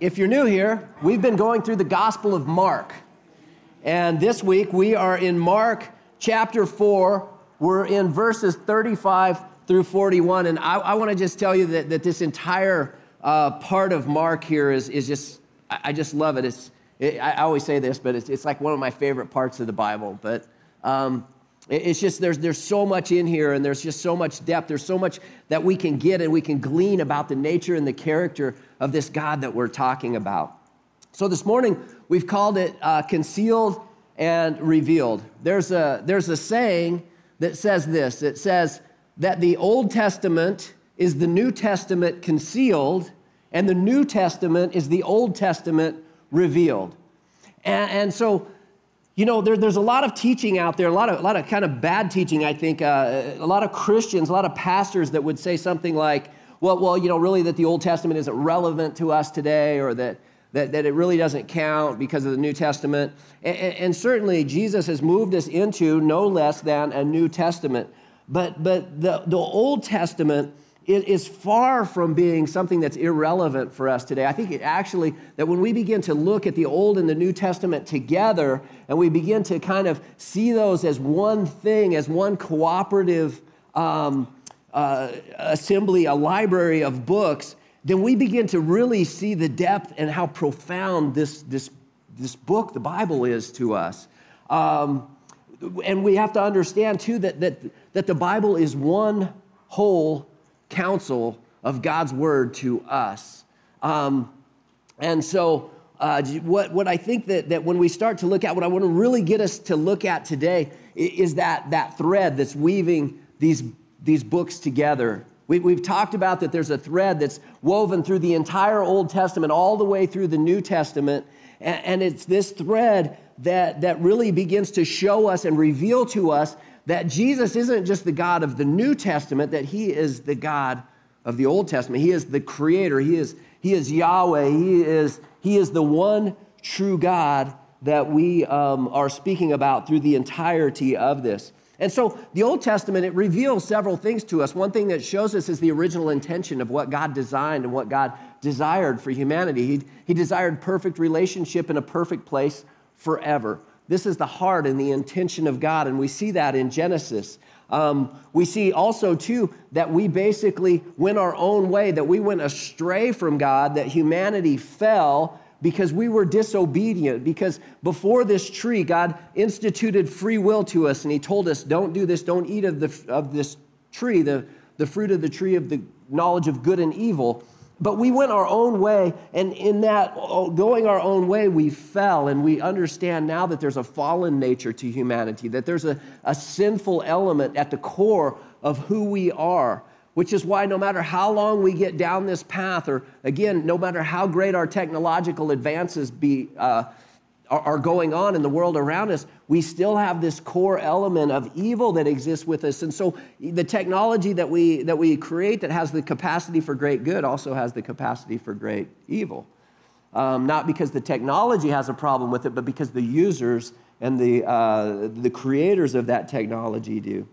if you're new here, we've been going through the Gospel of Mark. And this week we are in Mark chapter 4. We're in verses 35 through 41. And I, I want to just tell you that, that this entire uh, part of Mark here is, is just, I, I just love it. It's, it, I always say this, but it's, it's like one of my favorite parts of the Bible. But um, it's just there's, there's so much in here and there's just so much depth. There's so much that we can get and we can glean about the nature and the character of this God that we're talking about. So this morning, we've called it uh, concealed and revealed. There's a, there's a saying that says this it says that the Old Testament is the New Testament concealed, and the New Testament is the Old Testament revealed. And, and so you know, there, there's a lot of teaching out there, a lot of, a lot of kind of bad teaching, I think. Uh, a lot of Christians, a lot of pastors that would say something like, well, well, you know, really that the Old Testament isn't relevant to us today or that, that, that it really doesn't count because of the New Testament. And, and certainly Jesus has moved us into no less than a New Testament. But, but the, the Old Testament it is far from being something that's irrelevant for us today. I think it actually, that when we begin to look at the Old and the New Testament together, and we begin to kind of see those as one thing, as one cooperative um, uh, assembly, a library of books, then we begin to really see the depth and how profound this, this, this book, the Bible, is to us. Um, and we have to understand, too, that, that, that the Bible is one whole counsel of God's word to us. Um, and so, uh, what, what I think that, that when we start to look at, what I want to really get us to look at today is that, that thread that's weaving these, these books together. We, we've talked about that there's a thread that's woven through the entire Old Testament, all the way through the New Testament. And, and it's this thread that, that really begins to show us and reveal to us that Jesus isn't just the God of the New Testament, that he is the God of the Old Testament. He is the creator. He is, he is Yahweh. He is, he is the one true God that we um, are speaking about through the entirety of this. And so the Old Testament, it reveals several things to us. One thing that shows us is the original intention of what God designed and what God desired for humanity. He, he desired perfect relationship in a perfect place forever. This is the heart and the intention of God, and we see that in Genesis. Um, we see also, too, that we basically went our own way, that we went astray from God, that humanity fell because we were disobedient. Because before this tree, God instituted free will to us, and He told us, Don't do this, don't eat of, the, of this tree, the, the fruit of the tree of the knowledge of good and evil. But we went our own way, and in that going our own way, we fell, and we understand now that there's a fallen nature to humanity, that there's a, a sinful element at the core of who we are, which is why no matter how long we get down this path, or again, no matter how great our technological advances be, uh, are going on in the world around us, we still have this core element of evil that exists with us. And so the technology that we, that we create that has the capacity for great good also has the capacity for great evil. Um, not because the technology has a problem with it, but because the users and the, uh, the creators of that technology do.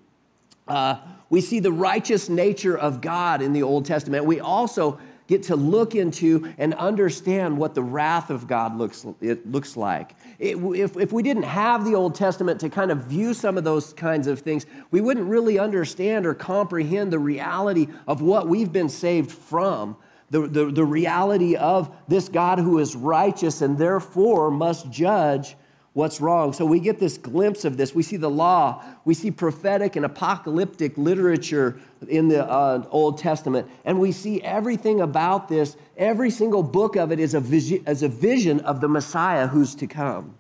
Uh, we see the righteous nature of God in the Old Testament. We also get to look into and understand what the wrath of God looks, it looks like. It, if, if we didn't have the Old Testament to kind of view some of those kinds of things, we wouldn't really understand or comprehend the reality of what we've been saved from. The, the, the reality of this God who is righteous and therefore must judge what's wrong. So we get this glimpse of this. We see the law, we see prophetic and apocalyptic literature in the uh, Old Testament, and we see everything about this. Every single book of it is a, vision, as a vision of the Messiah who's to come.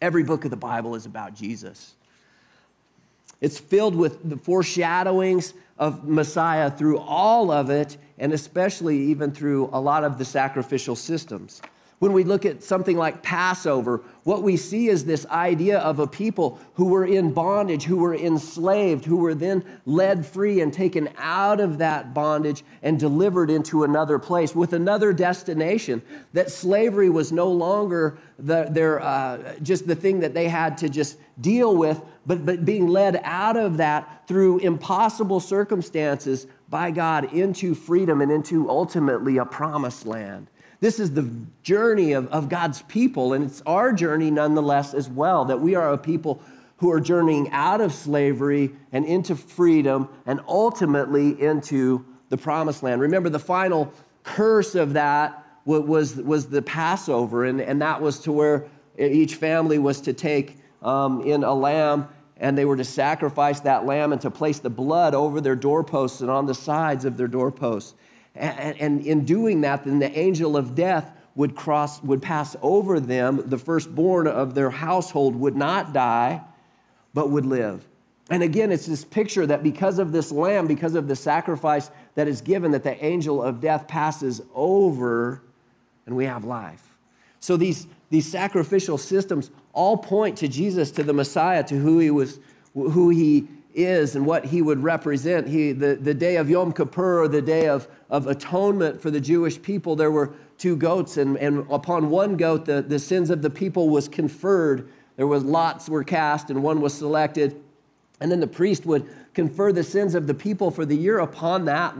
Every book of the Bible is about Jesus. It's filled with the foreshadowings of Messiah through all of it, and especially even through a lot of the sacrificial systems. When we look at something like Passover, what we see is this idea of a people who were in bondage, who were enslaved, who were then led free and taken out of that bondage and delivered into another place with another destination. That slavery was no longer the, their, uh, just the thing that they had to just deal with, but, but being led out of that through impossible circumstances by God into freedom and into ultimately a promised land. This is the journey of, of God's people, and it's our journey nonetheless as well, that we are a people who are journeying out of slavery and into freedom and ultimately into the promised land. Remember, the final curse of that was, was the Passover, and, and that was to where each family was to take um, in a lamb and they were to sacrifice that lamb and to place the blood over their doorposts and on the sides of their doorposts. And, and in doing that, then the angel of death would cross, would pass over them. The firstborn of their household would not die, but would live. And again, it's this picture that because of this lamb, because of the sacrifice that is given, that the angel of death passes over and we have life. So these, these sacrificial systems all point to Jesus, to the Messiah, to who he was, who he is and what he would represent. He, the, the day of Yom Kippur, the day of, of atonement for the Jewish people, there were two goats, and, and upon one goat, the, the sins of the people was conferred. There was lots were cast, and one was selected. And then the priest would confer the sins of the people for the year upon that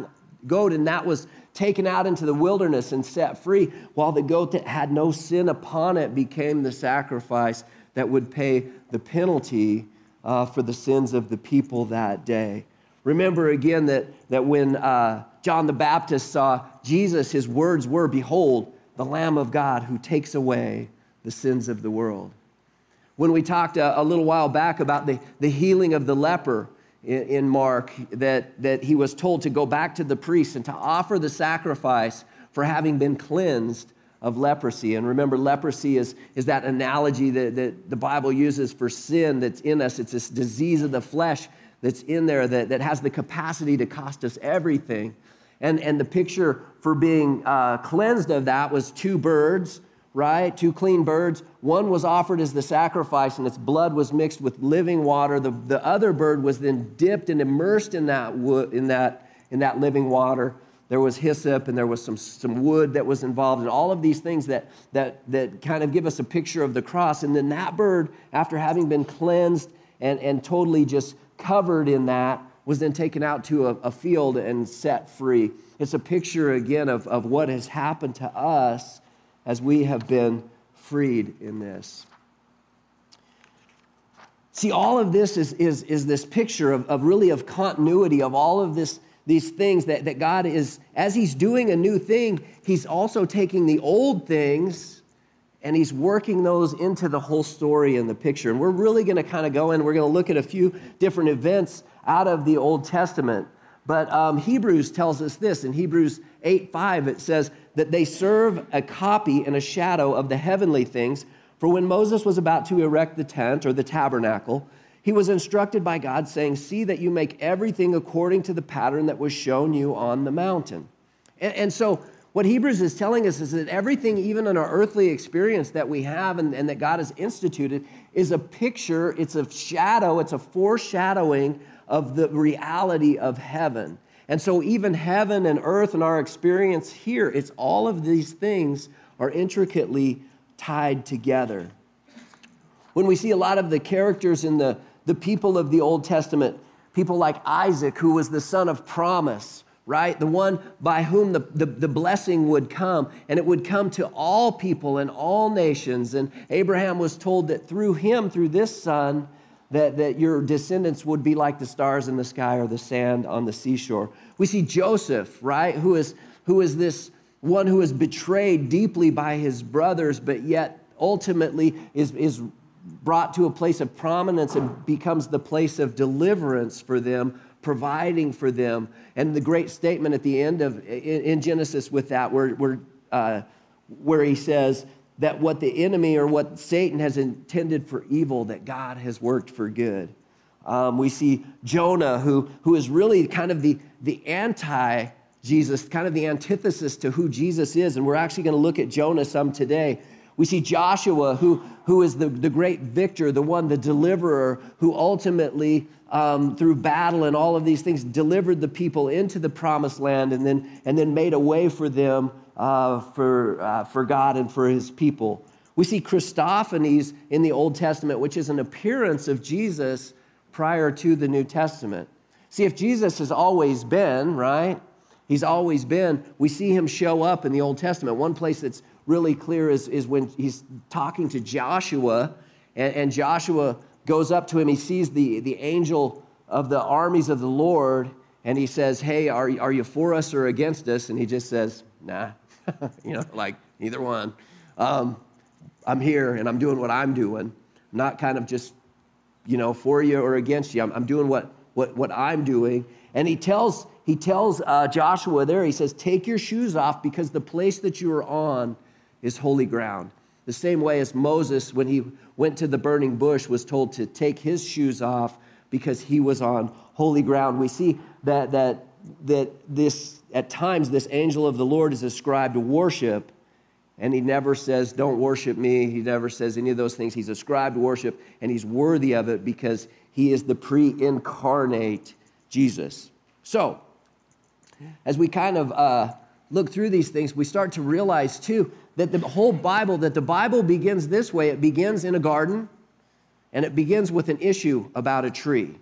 goat, and that was taken out into the wilderness and set free, while the goat that had no sin upon it became the sacrifice that would pay the penalty uh, for the sins of the people that day. Remember again that, that when uh, John the Baptist saw Jesus, his words were, Behold, the Lamb of God who takes away the sins of the world. When we talked a, a little while back about the, the healing of the leper, in Mark that, that he was told to go back to the priest and to offer the sacrifice for having been cleansed of leprosy. And remember, leprosy is, is that analogy that, that the Bible uses for sin that's in us. It's this disease of the flesh that's in there that, that has the capacity to cost us everything. And, and the picture for being uh, cleansed of that was two birds right? Two clean birds. One was offered as the sacrifice, and its blood was mixed with living water. The, the other bird was then dipped and immersed in that, wood, in, that, in that living water. There was hyssop and there was some, some wood that was involved, and all of these things that, that, that kind of give us a picture of the cross. And then that bird, after having been cleansed and, and totally just covered in that, was then taken out to a, a field and set free. It's a picture again of, of what has happened to us as we have been freed in this. See, all of this is, is, is this picture of, of really of continuity of all of this, these things that, that God is, as He's doing a new thing, He's also taking the old things and He's working those into the whole story and the picture. And we're really going to kind of go in, we're going to look at a few different events out of the Old Testament. But um, Hebrews tells us this in Hebrews 8 5, it says, that they serve a copy and a shadow of the heavenly things. For when Moses was about to erect the tent or the tabernacle, he was instructed by God, saying, See that you make everything according to the pattern that was shown you on the mountain. And, and so, what Hebrews is telling us is that everything, even in our earthly experience that we have and, and that God has instituted, is a picture, it's a shadow, it's a foreshadowing of the reality of heaven. And so, even heaven and earth and our experience here, it's all of these things are intricately tied together. When we see a lot of the characters in the, the people of the Old Testament, people like Isaac, who was the son of promise, right? The one by whom the, the, the, blessing would come, and it would come to all people and all nations. And Abraham was told that through him, through this son, that, that your descendants would be like the stars in the sky or the sand on the seashore. We see Joseph, right, who is, who is this one who is betrayed deeply by his brothers, but yet ultimately is, is brought to a place of prominence and becomes the place of deliverance for them, providing for them. And the great statement at the end of in, Genesis with that, where, where, uh, where he says, that what the enemy or what Satan has intended for evil, that God has worked for good. Um, we see Jonah, who, who is really kind of the, the anti Jesus, kind of the antithesis to who Jesus is. And we're actually going to look at Jonah some today. We see Joshua, who, who is the, the great victor, the one, the deliverer, who ultimately, um, through battle and all of these things, delivered the people into the promised land and then, and then made a way for them uh, for, uh, for God and for his people. We see Christophanies in the Old Testament, which is an appearance of Jesus prior to the New Testament. See, if Jesus has always been, right, He's always been. We see him show up in the Old Testament. One place that's really clear is, is when he's talking to Joshua, and, and Joshua goes up to him. He sees the, the angel of the armies of the Lord, and he says, Hey, are, are you for us or against us? And he just says, Nah, you know, like neither one. Um, I'm here and I'm doing what I'm doing, not kind of just, you know, for you or against you. I'm, I'm doing what, what, what I'm doing. And he tells, he tells uh, Joshua there, he says, Take your shoes off because the place that you are on is holy ground. The same way as Moses, when he went to the burning bush, was told to take his shoes off because he was on holy ground. We see that, that, that this, at times, this angel of the Lord is ascribed to worship, and he never says, Don't worship me. He never says any of those things. He's ascribed worship, and he's worthy of it because he is the pre incarnate Jesus. So, as we kind of uh, look through these things, we start to realize too that the whole Bible, that the Bible begins this way it begins in a garden, and it begins with an issue about a tree.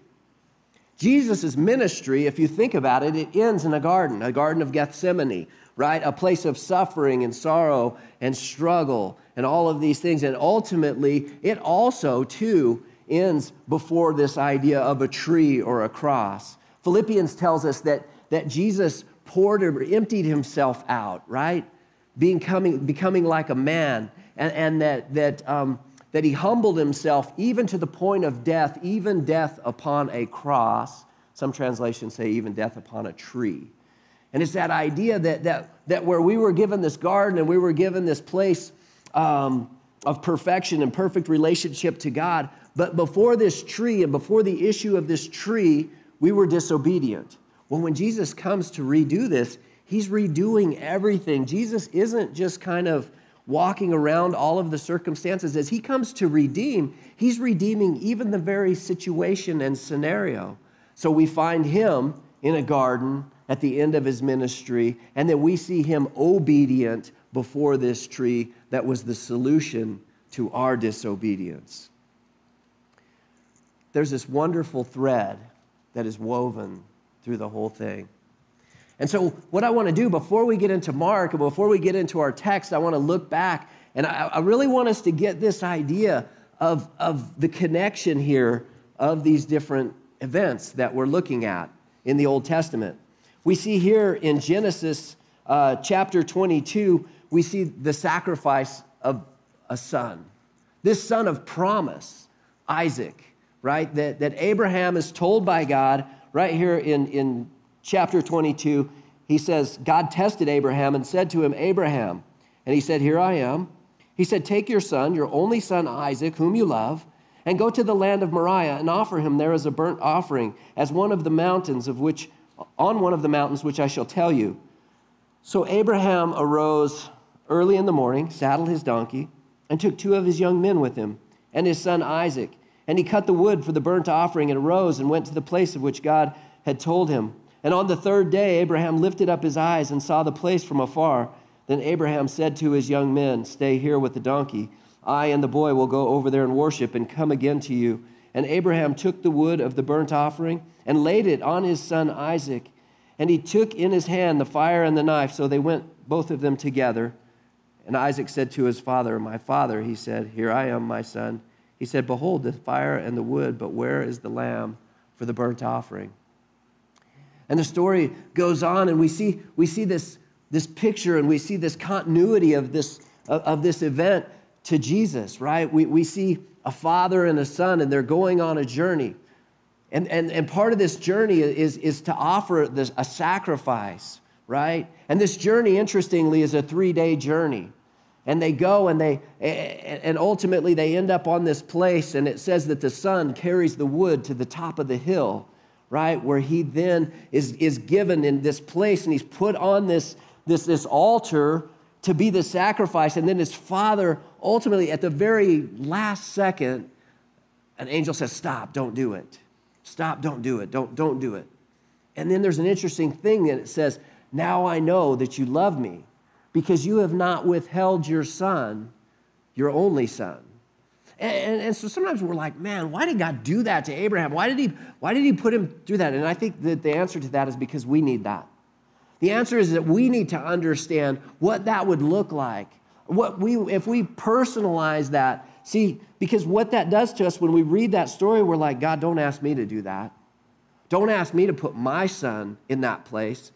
Jesus' ministry, if you think about it, it ends in a garden, a garden of Gethsemane, right? A place of suffering and sorrow and struggle and all of these things. And ultimately, it also, too, ends before this idea of a tree or a cross. Philippians tells us that, that Jesus poured or emptied himself out, right? Becoming, becoming like a man, and, and that, that, um, that he humbled himself even to the point of death, even death upon a cross. Some translations say even death upon a tree. And it's that idea that, that, that where we were given this garden and we were given this place um, of perfection and perfect relationship to God, but before this tree and before the issue of this tree, we were disobedient. Well, when Jesus comes to redo this, he's redoing everything. Jesus isn't just kind of walking around all of the circumstances. As he comes to redeem, he's redeeming even the very situation and scenario. So we find him in a garden at the end of his ministry, and then we see him obedient before this tree that was the solution to our disobedience. There's this wonderful thread that is woven through the whole thing. And so, what I want to do before we get into Mark and before we get into our text, I want to look back and I, I really want us to get this idea of, of the connection here of these different events that we're looking at in the Old Testament. We see here in Genesis uh, chapter 22, we see the sacrifice of a son, this son of promise, Isaac, right? That, that Abraham is told by God right here in, in chapter 22. He says, God tested Abraham and said to him, Abraham. And he said, Here I am. He said, Take your son, your only son Isaac, whom you love, and go to the land of Moriah and offer him there as a burnt offering, as one of the mountains of which, on one of the mountains which I shall tell you. So Abraham arose early in the morning, saddled his donkey, and took two of his young men with him, and his son Isaac. And he cut the wood for the burnt offering and arose and went to the place of which God had told him. And on the third day, Abraham lifted up his eyes and saw the place from afar. Then Abraham said to his young men, Stay here with the donkey. I and the boy will go over there and worship and come again to you. And Abraham took the wood of the burnt offering and laid it on his son Isaac. And he took in his hand the fire and the knife. So they went, both of them together. And Isaac said to his father, My father, he said, Here I am, my son. He said, Behold, the fire and the wood, but where is the lamb for the burnt offering? And the story goes on, and we see, we see this, this picture and we see this continuity of this, of, this event to Jesus, right? We, we see a father and a son, and they're going on a journey. And, and, and part of this journey is, is to offer this, a sacrifice, right? And this journey, interestingly, is a three day journey. And they go and they, and ultimately they end up on this place, and it says that the son carries the wood to the top of the hill, right? Where he then is, is given in this place, and he's put on this, this, this altar to be the sacrifice. And then his father, ultimately, at the very last second, an angel says, Stop, don't do it. Stop, don't do it. Don't, don't do it. And then there's an interesting thing that it says, Now I know that you love me because you have not withheld your son, your only son. And, and, and, so sometimes we're like, man, why did God do that to Abraham? Why did, he, why did he put him through that? And I think that the answer to that is because we need that. The answer is that we need to understand what that would look like. What we, if we personalize that, see, because what that does to us when we read that story, we're like, God, don't ask me to do that. Don't ask me to put my son in that place.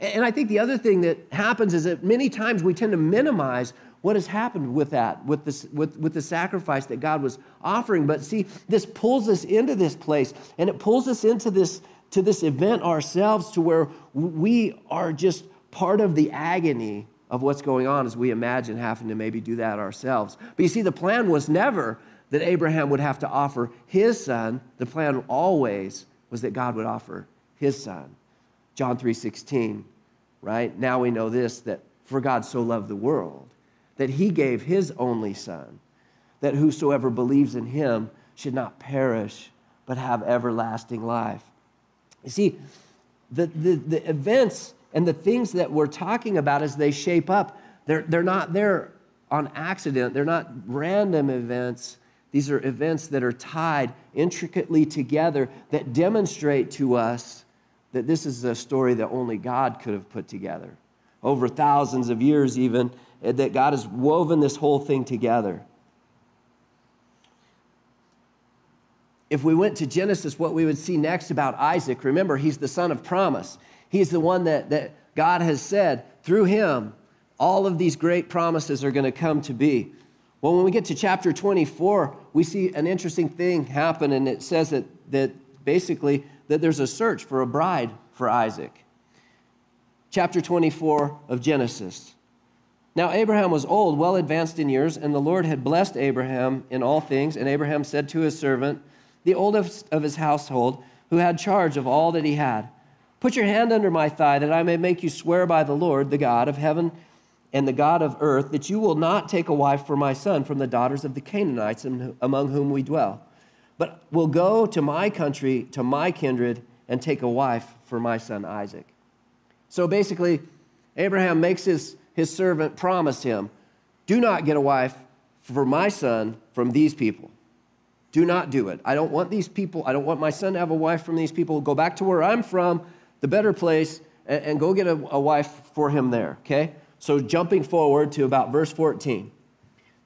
And I think the other thing that happens is that many times we tend to minimize what has happened with that, with, this, with, with the sacrifice that God was offering. But see, this pulls us into this place and it pulls us into this, to this event ourselves to where we are just part of the agony of what's going on as we imagine having to maybe do that ourselves. But you see, the plan was never that Abraham would have to offer his son. The plan always was that God would offer his son. John 3:16, right? Now we know this that for God so loved the world that he gave his only son, that whosoever believes in him should not perish, but have everlasting life. You see, the, the, the events and the things that we're talking about as they shape up, they're, they're not there on accident, they're not random events. These are events that are tied intricately together that demonstrate to us that this is a story that only God could have put together. Over thousands of years, even, that God has woven this whole thing together. If we went to Genesis, what we would see next about Isaac, remember, he's the son of promise. He's the one that, that God has said through him, all of these great promises are going to come to be. Well, when we get to chapter 24, we see an interesting thing happen, and it says that, that basically that there's a search for a bride for Isaac. Chapter 24 of Genesis. Now, Abraham was old, well advanced in years, and the Lord had blessed Abraham in all things. And Abraham said to his servant, the oldest of his household, who had charge of all that he had, Put your hand under my thigh, that I may make you swear by the Lord, the God of heaven and the God of earth, that you will not take a wife for my son from the daughters of the Canaanites among whom we dwell, but will go to my country, to my kindred, and take a wife for my son Isaac. So basically, Abraham makes his his servant promised him, Do not get a wife for my son from these people. Do not do it. I don't want these people, I don't want my son to have a wife from these people. Go back to where I'm from, the better place, and, and go get a, a wife for him there, okay? So jumping forward to about verse 14.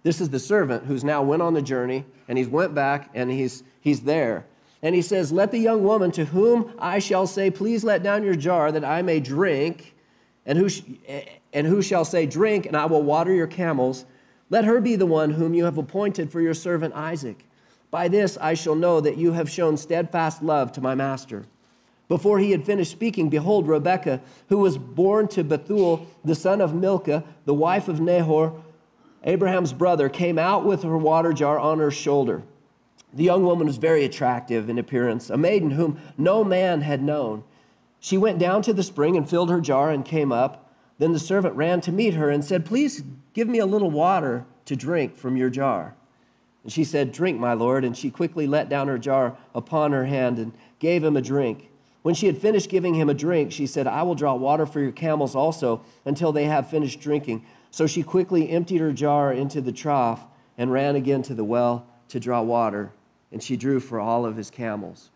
This is the servant who's now went on the journey and he's went back and he's he's there. And he says, Let the young woman to whom I shall say, Please let down your jar that I may drink, and who, sh- and who shall say, Drink, and I will water your camels? Let her be the one whom you have appointed for your servant Isaac. By this I shall know that you have shown steadfast love to my master. Before he had finished speaking, behold, Rebekah, who was born to Bethuel, the son of Milcah, the wife of Nahor, Abraham's brother, came out with her water jar on her shoulder. The young woman was very attractive in appearance, a maiden whom no man had known. She went down to the spring and filled her jar and came up. Then the servant ran to meet her and said, Please give me a little water to drink from your jar. And she said, Drink, my lord. And she quickly let down her jar upon her hand and gave him a drink. When she had finished giving him a drink, she said, I will draw water for your camels also until they have finished drinking. So she quickly emptied her jar into the trough and ran again to the well to draw water. And she drew for all of his camels.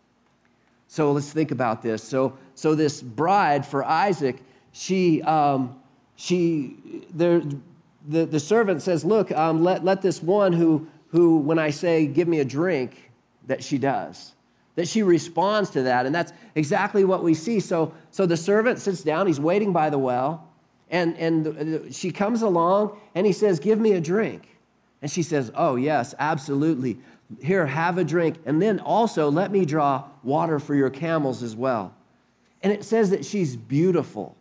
So let's think about this. So, so this bride for Isaac, she, um, she, there, the, the servant says, look, um, let, let this one who, who, when I say, give me a drink, that she does. That she responds to that. And that's exactly what we see. So, so the servant sits down, he's waiting by the well, and, and she comes along and he says, give me a drink. And she says, oh, yes, absolutely. Here, have a drink. And then also, let me draw water for your camels as well. And it says that she's beautiful,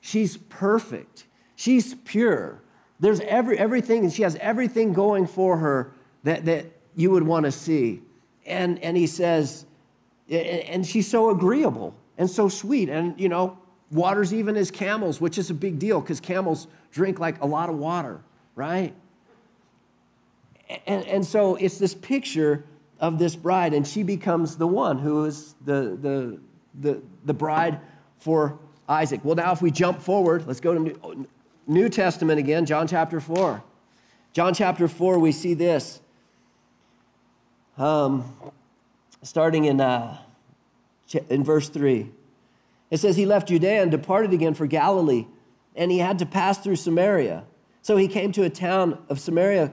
she's perfect, she's pure. There's every, everything, and she has everything going for her that, that you would want to see. And, and he says, and she's so agreeable and so sweet. And, you know, waters even as camels, which is a big deal because camels drink like a lot of water, right? And, and so it's this picture of this bride, and she becomes the one who is the, the, the, the bride for Isaac. Well, now if we jump forward, let's go to New, New Testament again, John chapter 4. John chapter 4, we see this. Um, starting in, uh, in verse 3. It says he left Judea and departed again for Galilee, and he had to pass through Samaria. So he came to a town of Samaria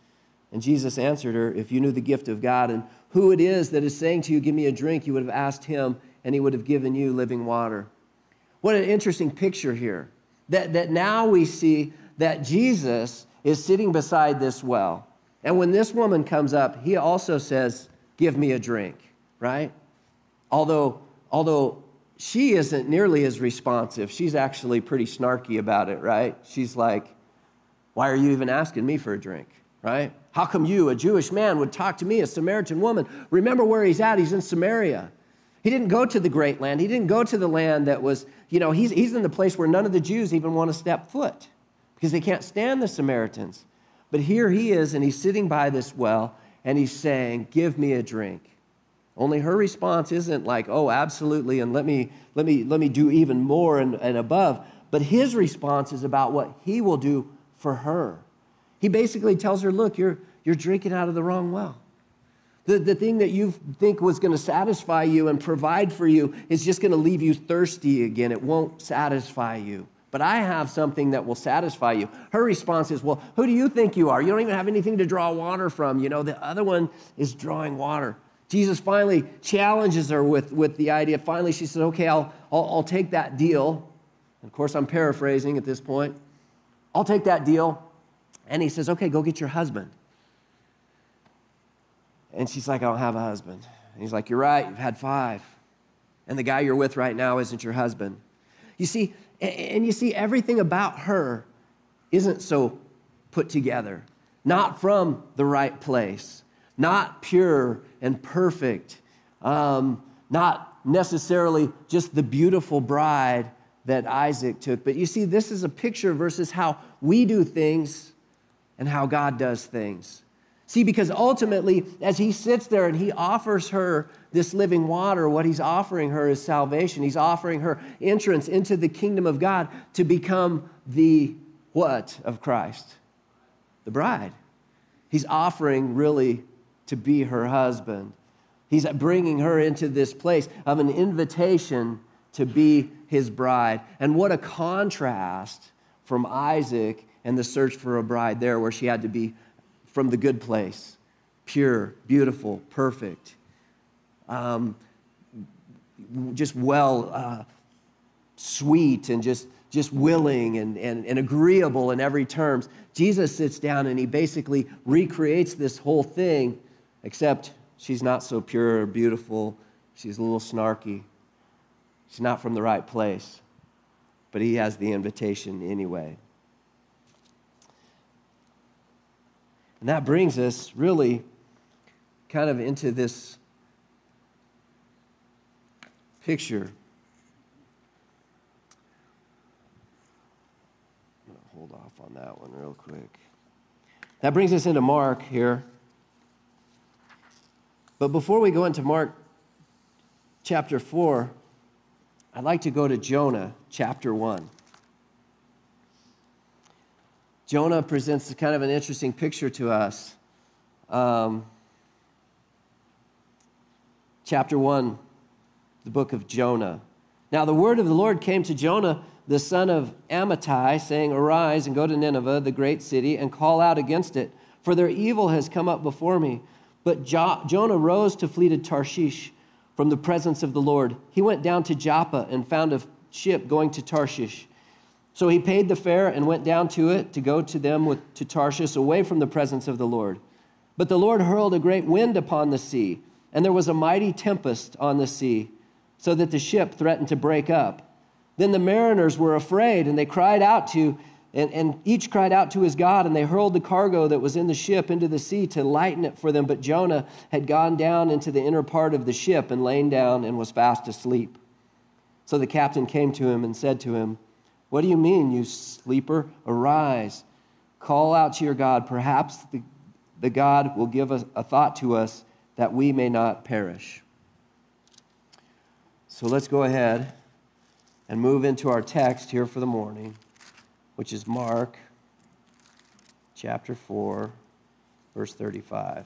And Jesus answered her, If you knew the gift of God and who it is that is saying to you, Give me a drink, you would have asked him and he would have given you living water. What an interesting picture here. That, that now we see that Jesus is sitting beside this well. And when this woman comes up, he also says, Give me a drink, right? Although, although she isn't nearly as responsive, she's actually pretty snarky about it, right? She's like, Why are you even asking me for a drink, right? How come you, a Jewish man, would talk to me, a Samaritan woman? Remember where he's at, he's in Samaria. He didn't go to the great land. He didn't go to the land that was, you know, he's, he's in the place where none of the Jews even want to step foot because they can't stand the Samaritans. But here he is, and he's sitting by this well, and he's saying, Give me a drink. Only her response isn't like, Oh, absolutely, and let me, let me, let me do even more and, and above. But his response is about what he will do for her. He basically tells her, Look, you're, you're drinking out of the wrong well. The, the thing that you think was going to satisfy you and provide for you is just going to leave you thirsty again. It won't satisfy you. But I have something that will satisfy you. Her response is, Well, who do you think you are? You don't even have anything to draw water from. You know, the other one is drawing water. Jesus finally challenges her with, with the idea. Finally, she says, Okay, I'll, I'll, I'll take that deal. Of course, I'm paraphrasing at this point. I'll take that deal. And he says, Okay, go get your husband. And she's like, I don't have a husband. And he's like, You're right, you've had five. And the guy you're with right now isn't your husband. You see, and you see, everything about her isn't so put together, not from the right place, not pure and perfect, um, not necessarily just the beautiful bride that Isaac took. But you see, this is a picture versus how we do things and how God does things. See, because ultimately, as he sits there and he offers her this living water, what he's offering her is salvation. He's offering her entrance into the kingdom of God to become the what of Christ? The bride. He's offering really to be her husband. He's bringing her into this place of an invitation to be his bride. And what a contrast from Isaac and the search for a bride there, where she had to be from the good place pure, beautiful, perfect, um, just well, uh, sweet, and just, just willing and, and, and agreeable in every terms. Jesus sits down and he basically recreates this whole thing, except she's not so pure or beautiful. She's a little snarky. She's not from the right place. But he has the invitation anyway. And that brings us really kind of into this picture. I'm going to hold off on that one real quick. That brings us into Mark here. But before we go into Mark chapter 4, I'd like to go to Jonah chapter 1. Jonah presents kind of an interesting picture to us. Um, chapter 1, the book of Jonah. Now, the word of the Lord came to Jonah, the son of Amittai, saying, Arise and go to Nineveh, the great city, and call out against it, for their evil has come up before me. But jo- Jonah rose to flee to Tarshish from the presence of the Lord. He went down to Joppa and found a ship going to Tarshish. So he paid the fare and went down to it to go to them with, to Tarshish away from the presence of the Lord. But the Lord hurled a great wind upon the sea, and there was a mighty tempest on the sea, so that the ship threatened to break up. Then the mariners were afraid, and they cried out to, and, and each cried out to his God, and they hurled the cargo that was in the ship into the sea to lighten it for them. But Jonah had gone down into the inner part of the ship and lain down and was fast asleep. So the captain came to him and said to him, What do you mean, you sleeper? Arise, call out to your God. Perhaps the, the God will give us a thought to us that we may not perish. So let's go ahead and move into our text here for the morning, which is Mark chapter 4, verse 35.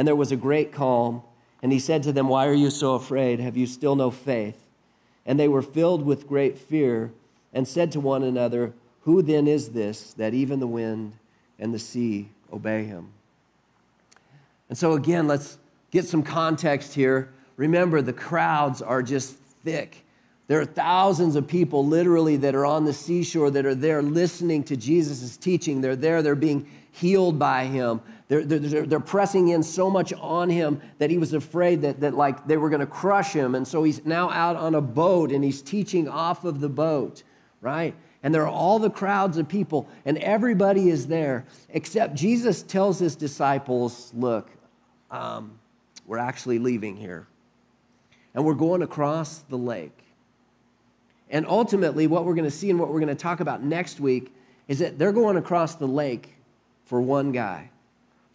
and there was a great calm. And he said to them, Why are you so afraid? Have you still no faith? And they were filled with great fear and said to one another, Who then is this that even the wind and the sea obey him. And so, again, let's get some context here. Remember, the crowds are just thick. There are thousands of people literally that are on the seashore that are there listening to Jesus' teaching. They're there, they're being healed by him. They're, they're, they're pressing in so much on him that he was afraid that, that like they were going to crush him. And so he's now out on a boat and he's teaching off of the boat, right? and there are all the crowds of people, and everybody is there, except Jesus tells his disciples, Look, um, we're actually leaving here, and we're going across the lake. And ultimately, what we're going to see and what we're going to talk about next week is that they're going across the lake for one guy,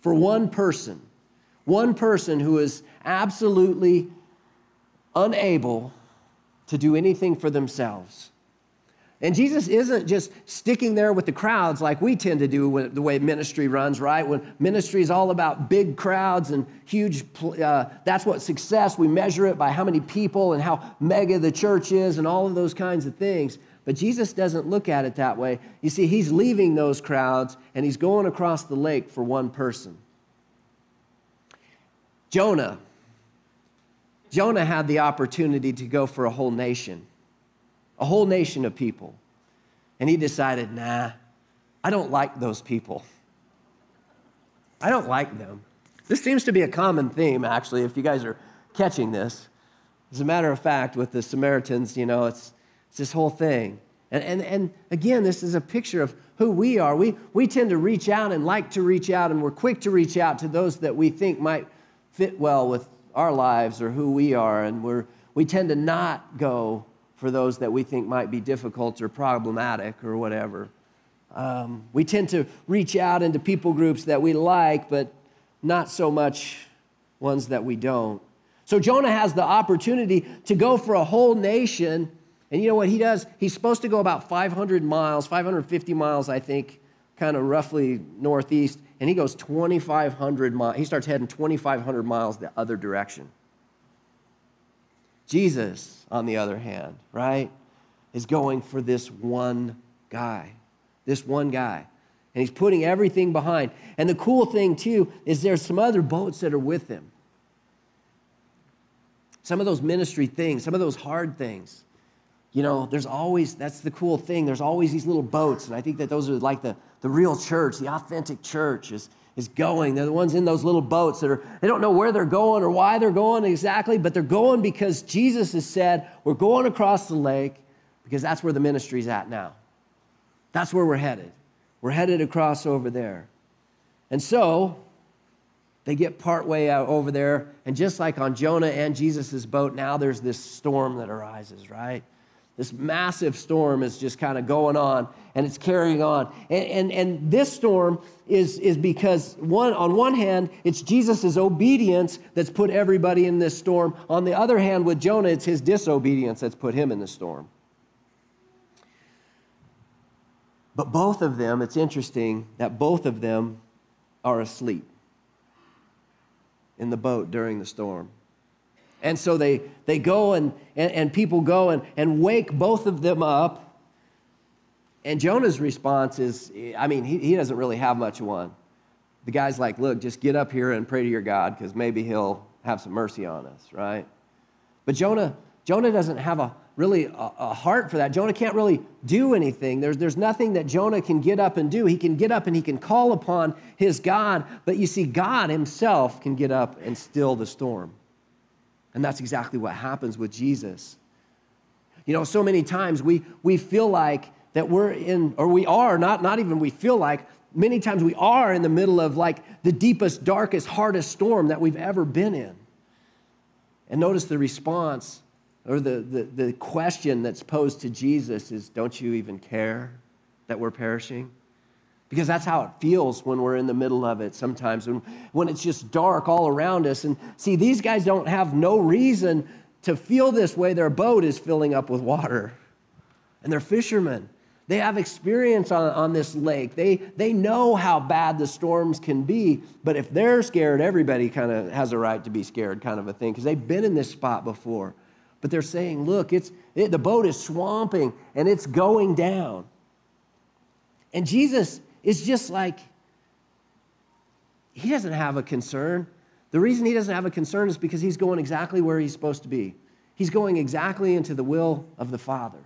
for one person, one person who is absolutely unable to do anything for themselves and Jesus isn't just sticking there with the crowds like we tend to do with the way ministry runs, right? When ministry is all about big crowds and huge, uh, that's what success, we measure it by how many people and how mega the church is and all of those kinds of things. But Jesus doesn't look at it that way. You see, he's leaving those crowds and he's going across the lake for one person. Jonah. Jonah had the opportunity to go for a whole nation a whole nation of people. And he decided, nah, I don't like those people. I don't like them. This seems to be a common theme, actually, if you guys are catching this. As a matter of fact, with the Samaritans, you know, it's, it's this whole thing. And, and, and again, this is a picture of who we are. We, we tend to reach out and like to reach out, and we're quick to reach out to those that we think might fit well with our lives or who we are. And we're, we tend to not go for those that we think might be difficult or problematic or whatever. Um, we tend to reach out into people groups that we like, but not so much ones that we don't. So Jonah has the opportunity to go for a whole nation. And you know what he does? He's supposed to go about 500 miles, 550 miles, I think, kind of roughly northeast. And he goes 2,500 miles. He starts heading 2,500 miles the other direction. Jesus, on the other hand, right, is going for this one guy. This one guy. And he's putting everything behind. And the cool thing, too, is there's some other boats that are with him. Some of those ministry things, some of those hard things. You know, there's always, that's the cool thing. There's always these little boats. And I think that those are like the, the real church, the authentic church is, is going. They're the ones in those little boats that are, they don't know where they're going or why they're going exactly, but they're going because Jesus has said, we're going across the lake because that's where the ministry's at now. That's where we're headed. We're headed across over there. And so they get partway out over there, and just like on Jonah and Jesus' boat, now there's this storm that arises, right? This massive storm is just kind of going on and it's carrying on. And, and, and this storm is, is because, one, on one hand, it's Jesus' obedience that's put everybody in this storm. On the other hand, with Jonah, it's his disobedience that's put him in the storm. But both of them, it's interesting that both of them are asleep in the boat during the storm. And so they, they go and, and, and people go and, and wake both of them up. And Jonah's response is I mean, he, he doesn't really have much one. the guy's like, Look, just get up here and pray to your God because maybe he'll have some mercy on us, right? But Jonah, Jonah doesn't have a really a, a, heart for that. Jonah can't really do anything. There's, there's nothing that Jonah can get up and do. He can get up and he can call upon his God, but you see, God himself can get up and still the storm. And that's exactly what happens with Jesus. You know, so many times we, we feel like that we're in, or we are, not, not even we feel like, many times we are in the middle of like the deepest, darkest, hardest storm that we've ever been in. And notice the response or the, the, the question that's posed to Jesus is Don't you even care that we're perishing? Because that's how it feels when we're in the middle of it sometimes, when, when it's just dark all around us. And see, these guys don't have no reason to feel this way. Their boat is filling up with water, and they're fishermen. They have experience on, on this lake. They, they know how bad the storms can be, but if they're scared, everybody kind of has a right to be scared, kind of a thing, because they've been in this spot before. But they're saying, look, it's, it, the boat is swamping and it's going down. And Jesus is just like, he doesn't have a concern. The reason he doesn't have a concern is because he's going exactly where he's supposed to be. He's going exactly into the will of the Father.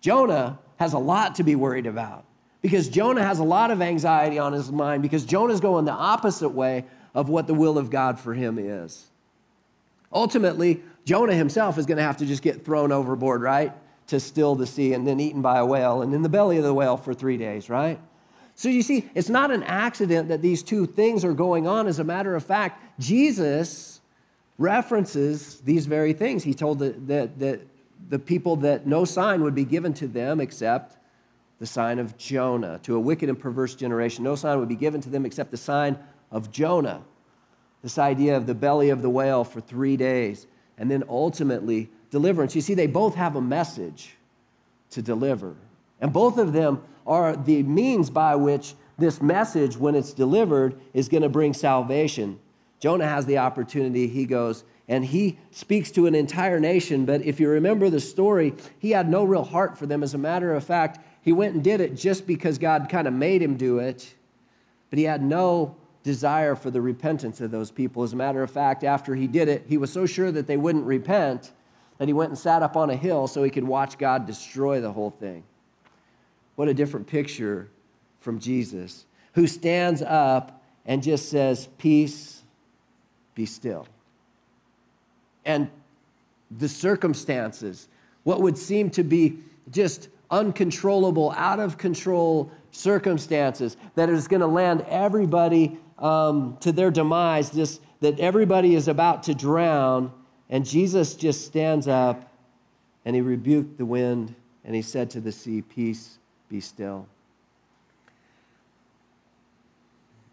Jonah has a lot to be worried about because Jonah has a lot of anxiety on his mind because Jonah's going the opposite way of what the will of God for him is. Ultimately, Jonah himself is going to have to just get thrown overboard, right? To still the sea and then eaten by a whale and in the belly of the whale for three days, right? So you see, it's not an accident that these two things are going on. As a matter of fact, Jesus references these very things. He told the, the, the, the people that no sign would be given to them except the sign of Jonah. To a wicked and perverse generation, no sign would be given to them except the sign of Jonah. This idea of the belly of the whale for three days, and then ultimately deliverance. You see, they both have a message to deliver. And both of them are the means by which this message, when it's delivered, is going to bring salvation. Jonah has the opportunity. He goes, and he speaks to an entire nation. But if you remember the story, he had no real heart for them. As a matter of fact, he went and did it just because God kind of made him do it, but he had no desire for the repentance of those people. As a matter of fact, after he did it, he was so sure that they wouldn't repent that he went and sat up on a hill so he could watch God destroy the whole thing. What a different picture from Jesus, who stands up and just says, Peace, be still and the circumstances, what would seem to be just uncontrollable, out of control circumstances that is going to land everybody um, to their demise, this, that everybody is about to drown. And Jesus just stands up and he rebuked the wind and he said to the sea, Peace, be still.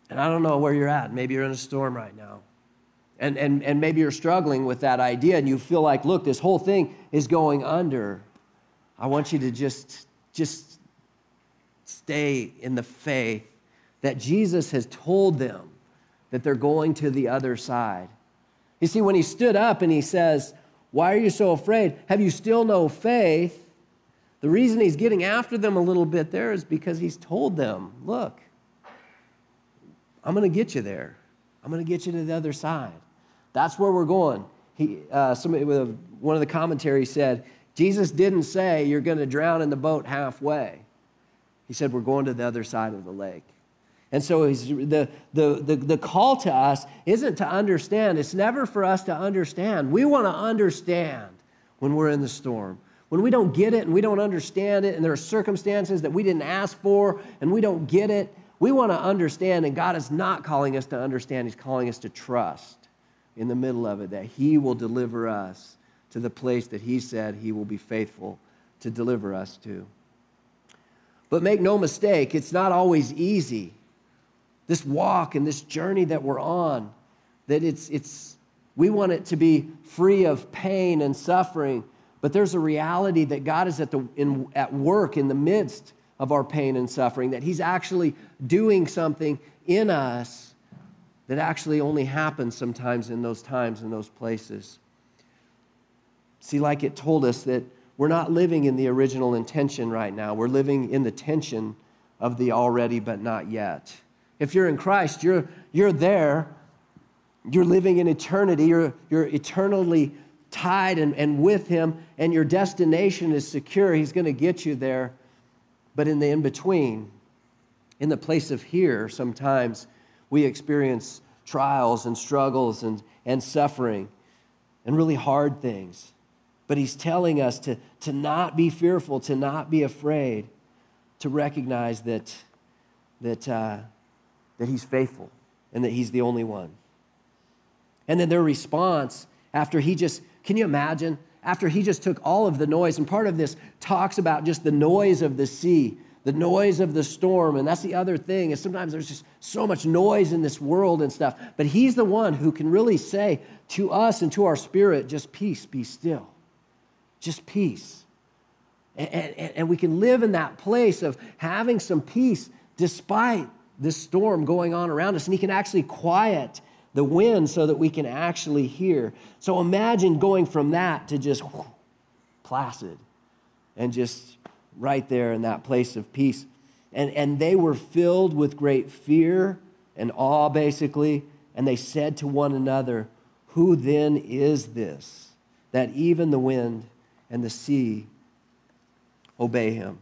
And I don't know where you're at. Maybe you're in a storm right now. And, and, and maybe you're struggling with that idea and you feel like, look, this whole thing is going under. I want you to just, just stay in the faith that Jesus has told them that they're going to the other side. You see, when he stood up and he says, Why are you so afraid? Have you still no faith? The reason he's getting after them a little bit there is because he's told them, Look, I'm going to get you there. I'm going to get you to the other side. That's where we're going. He, uh, somebody with a, one of the commentaries said, Jesus didn't say you're going to drown in the boat halfway. He said, we're going to the other side of the lake. And so the, the, the, the call to us isn't to understand. It's never for us to understand. We want to understand when we're in the storm. When we don't get it and we don't understand it, and there are circumstances that we didn't ask for and we don't get it, we want to understand, and God is not calling us to understand, He's calling us to trust in the middle of it that He will deliver us to the place that He said He will be faithful to deliver us to. But make no mistake, it's not always easy. This walk and this journey that we're on, that it's, it's, we want it to be free of pain and suffering, but there's a reality that God is at, the, in, at work in the midst of our pain and suffering, that He's actually doing something in us that actually only happens sometimes in those times, in those places. See, like it told us that we're not living in the original intention right now. We're living in the tension of the already but not yet. If you're in Christ, you're, you're there. You're living in eternity. You're, you're eternally tied and, and with Him, and your destination is secure. He's going to get you there. But in the in between, in the place of here, sometimes we experience trials and struggles and, and suffering and really hard things. But He's telling us to, to not be fearful, to not be afraid, to recognize that, that, uh, that He's faithful and that He's the only one. And then their response after He just, can you imagine? After He just took all of the noise, and part of this talks about just the noise of the sea, the noise of the storm. And that's the other thing is sometimes there's just so much noise in this world and stuff. But He's the one who can really say to us and to our spirit, just peace, be still. Just peace. And, and, and we can live in that place of having some peace despite this storm going on around us. And He can actually quiet the wind so that we can actually hear. So imagine going from that to just placid and just right there in that place of peace. And, and they were filled with great fear and awe, basically. And they said to one another, Who then is this that even the wind and the sea obey him.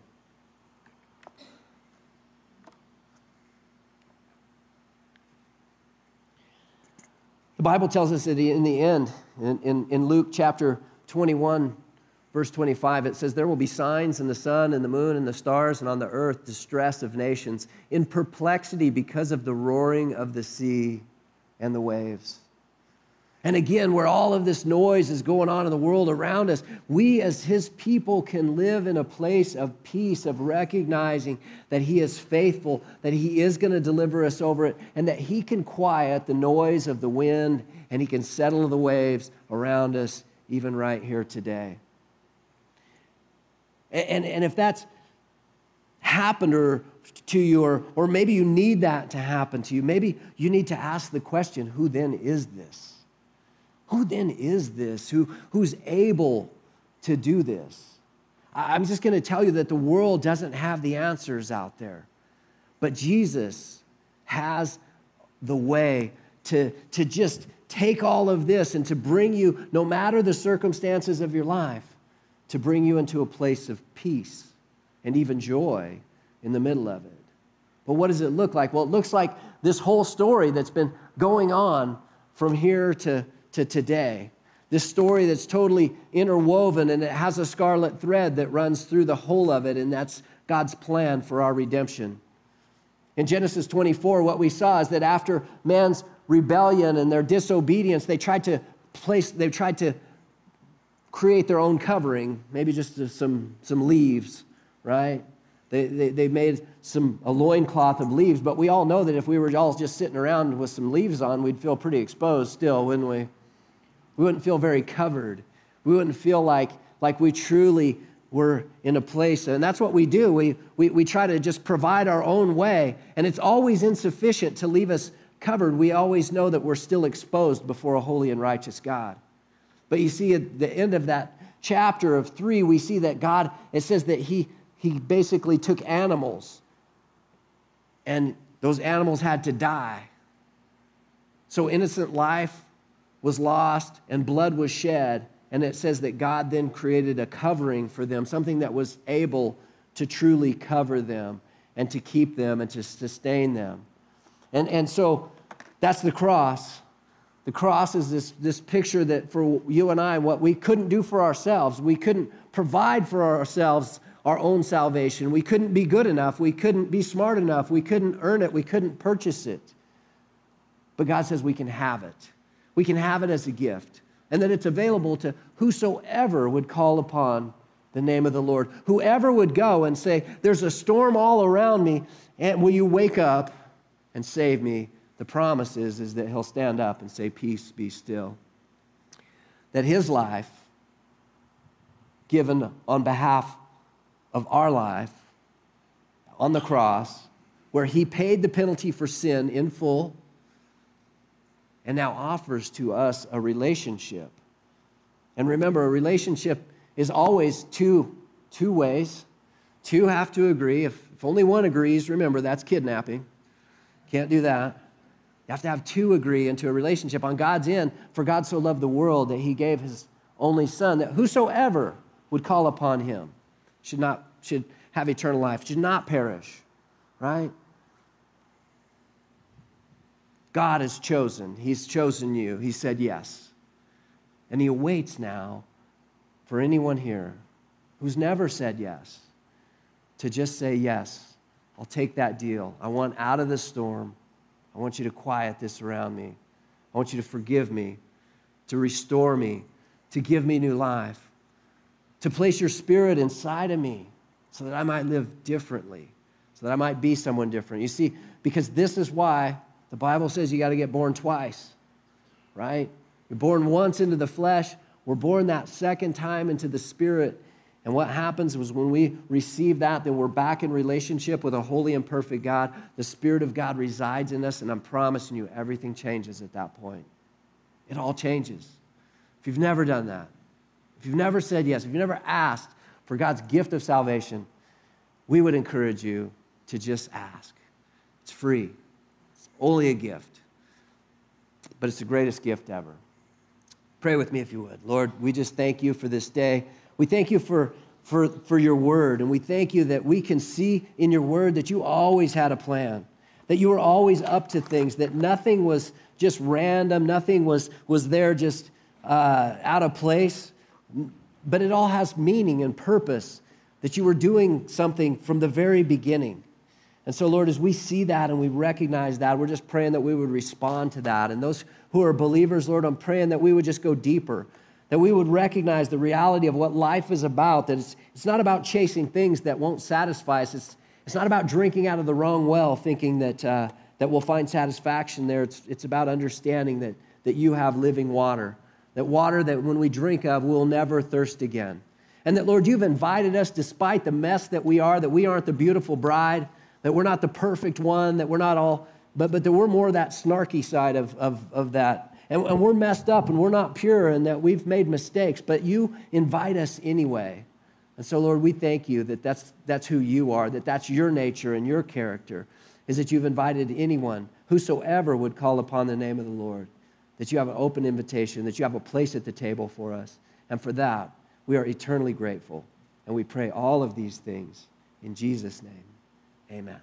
The Bible tells us that in the end, in, in, in, Luke chapter 21, verse 25, it says, There will be signs in the sun and the moon and the stars and on the earth, distress of nations, in perplexity because of the roaring of the sea and the waves. And again, where all of this noise is going on in the world around us, we as His people can live in a place of peace, of recognizing that He is faithful, that He is going to deliver us over it, and that He can quiet the noise of the wind and He can settle the waves around us, even right here today. And, and, and if that's happened or to you, or, or maybe you need that to happen to you, maybe you need to ask the question who then is this? Who then is this who, who's able to do this? I'm just going to tell you that the world doesn't have the answers out there. But Jesus has the way to, to just take all of this and to bring you, no matter the circumstances of your life, to bring you into a place of peace and even joy in the middle of it. But what does it look like? Well, it looks like this whole story that's been going on from here to to today. This story that's totally interwoven and it has a scarlet thread that runs through the whole of it, and that's God's plan for our redemption. In Genesis 24, what we saw is that after man's rebellion and their disobedience, they tried to place, they tried to create their own covering, maybe just some, some leaves, right? They, they, they made some, a loincloth of leaves, but we all know that if we were all just sitting around with some leaves on, we'd feel pretty exposed still, wouldn't we? We wouldn't feel very covered. We wouldn't feel like, like we truly were in a place. And that's what we do. We, we, we try to just provide our own way, and it's always insufficient to leave us covered. We always know that we're still exposed before a holy and righteous God. But you see, at the end of that chapter of three, we see that God, it says that He, he basically took animals, and those animals had to die. So innocent life was lost and blood was shed. And it says that God then created a covering for them, something that was able to truly cover them and to keep them and to sustain them. And, and so that's the cross. The cross is this, this picture that for you and I, what we couldn't do for ourselves, we couldn't provide for ourselves our own salvation. We couldn't be good enough. We couldn't be smart enough. We couldn't earn it. We couldn't purchase it. But God says we can have it we can have it as a gift, and that it's available to whosoever would call upon the name of the Lord. Whoever would go and say, There's a storm all around me, and will you wake up and save me? The promise is, is that he'll stand up and say, Peace, be still. That his life, given on behalf of our life on the cross, where he paid the penalty for sin in full and now offers to us a relationship. And remember, a relationship is always two, two ways. Two have to agree. If, if only one agrees, remember, that's kidnapping. Can't do that. You have to have two agree into a relationship on God's end. For God so loved the world that he gave his only son, that whosoever would call upon him should not should have eternal life, should not perish, right? God has chosen. He's chosen you. He said yes. And he awaits now for anyone here who's never said yes to just say yes. I'll take that deal. I want out of the storm. I want you to quiet this around me. I want you to forgive me, to restore me, to give me new life, to place your spirit inside of me so that I might live differently, so that I might be someone different. You see, because this is why the Bible says you got to get born twice, right? You're born once into the flesh, we're born that second time into the spirit. And what happens was when we receive that, then we're back in relationship with a holy and perfect God. The Spirit of God resides in us, and I'm promising you, everything changes at that point. It all changes. If you've never done that, if you've never said yes, if you've never asked for God's gift of salvation, we would encourage you to just ask. It's free, only a gift, but it's the greatest gift ever. Pray with me if you would. Lord, we just thank you for this day. We thank you for, for, for your word, and we thank you that we can see in your word that you always had a plan, that you were always up to things, that nothing was just random, nothing was, was there just uh, out of place, but it all has meaning and purpose, that you were doing something from the very beginning. And so, Lord, as we see that and we recognize that, we're just praying that we would respond to that. And those who are believers, Lord, I'm praying that we would just go deeper that we would recognize the reality of what life is about, that it's, it's not about chasing things that won't satisfy us. It's, it's not about drinking out of the wrong well, thinking that, uh, that we'll find satisfaction there. It's, it's about understanding that, that you have living water, that water that when we drink of, we'll never thirst again. And that, Lord, you've invited us, despite the mess that we are, that we aren't the beautiful bride, that we're not the perfect one, that we're not all, but, but that we're more that snarky side of, of, of that and, and we're messed up and we're not pure and that we've made mistakes, but you invite us anyway. And so, Lord, we thank you that that's, that's who you are, that that's your nature and your character, is that you've invited anyone, whosoever would call upon the name of the Lord, that you have an open invitation, that you have a place at the table for us. And for that, we are eternally grateful. And we pray all of these things in Jesus' name. Amen.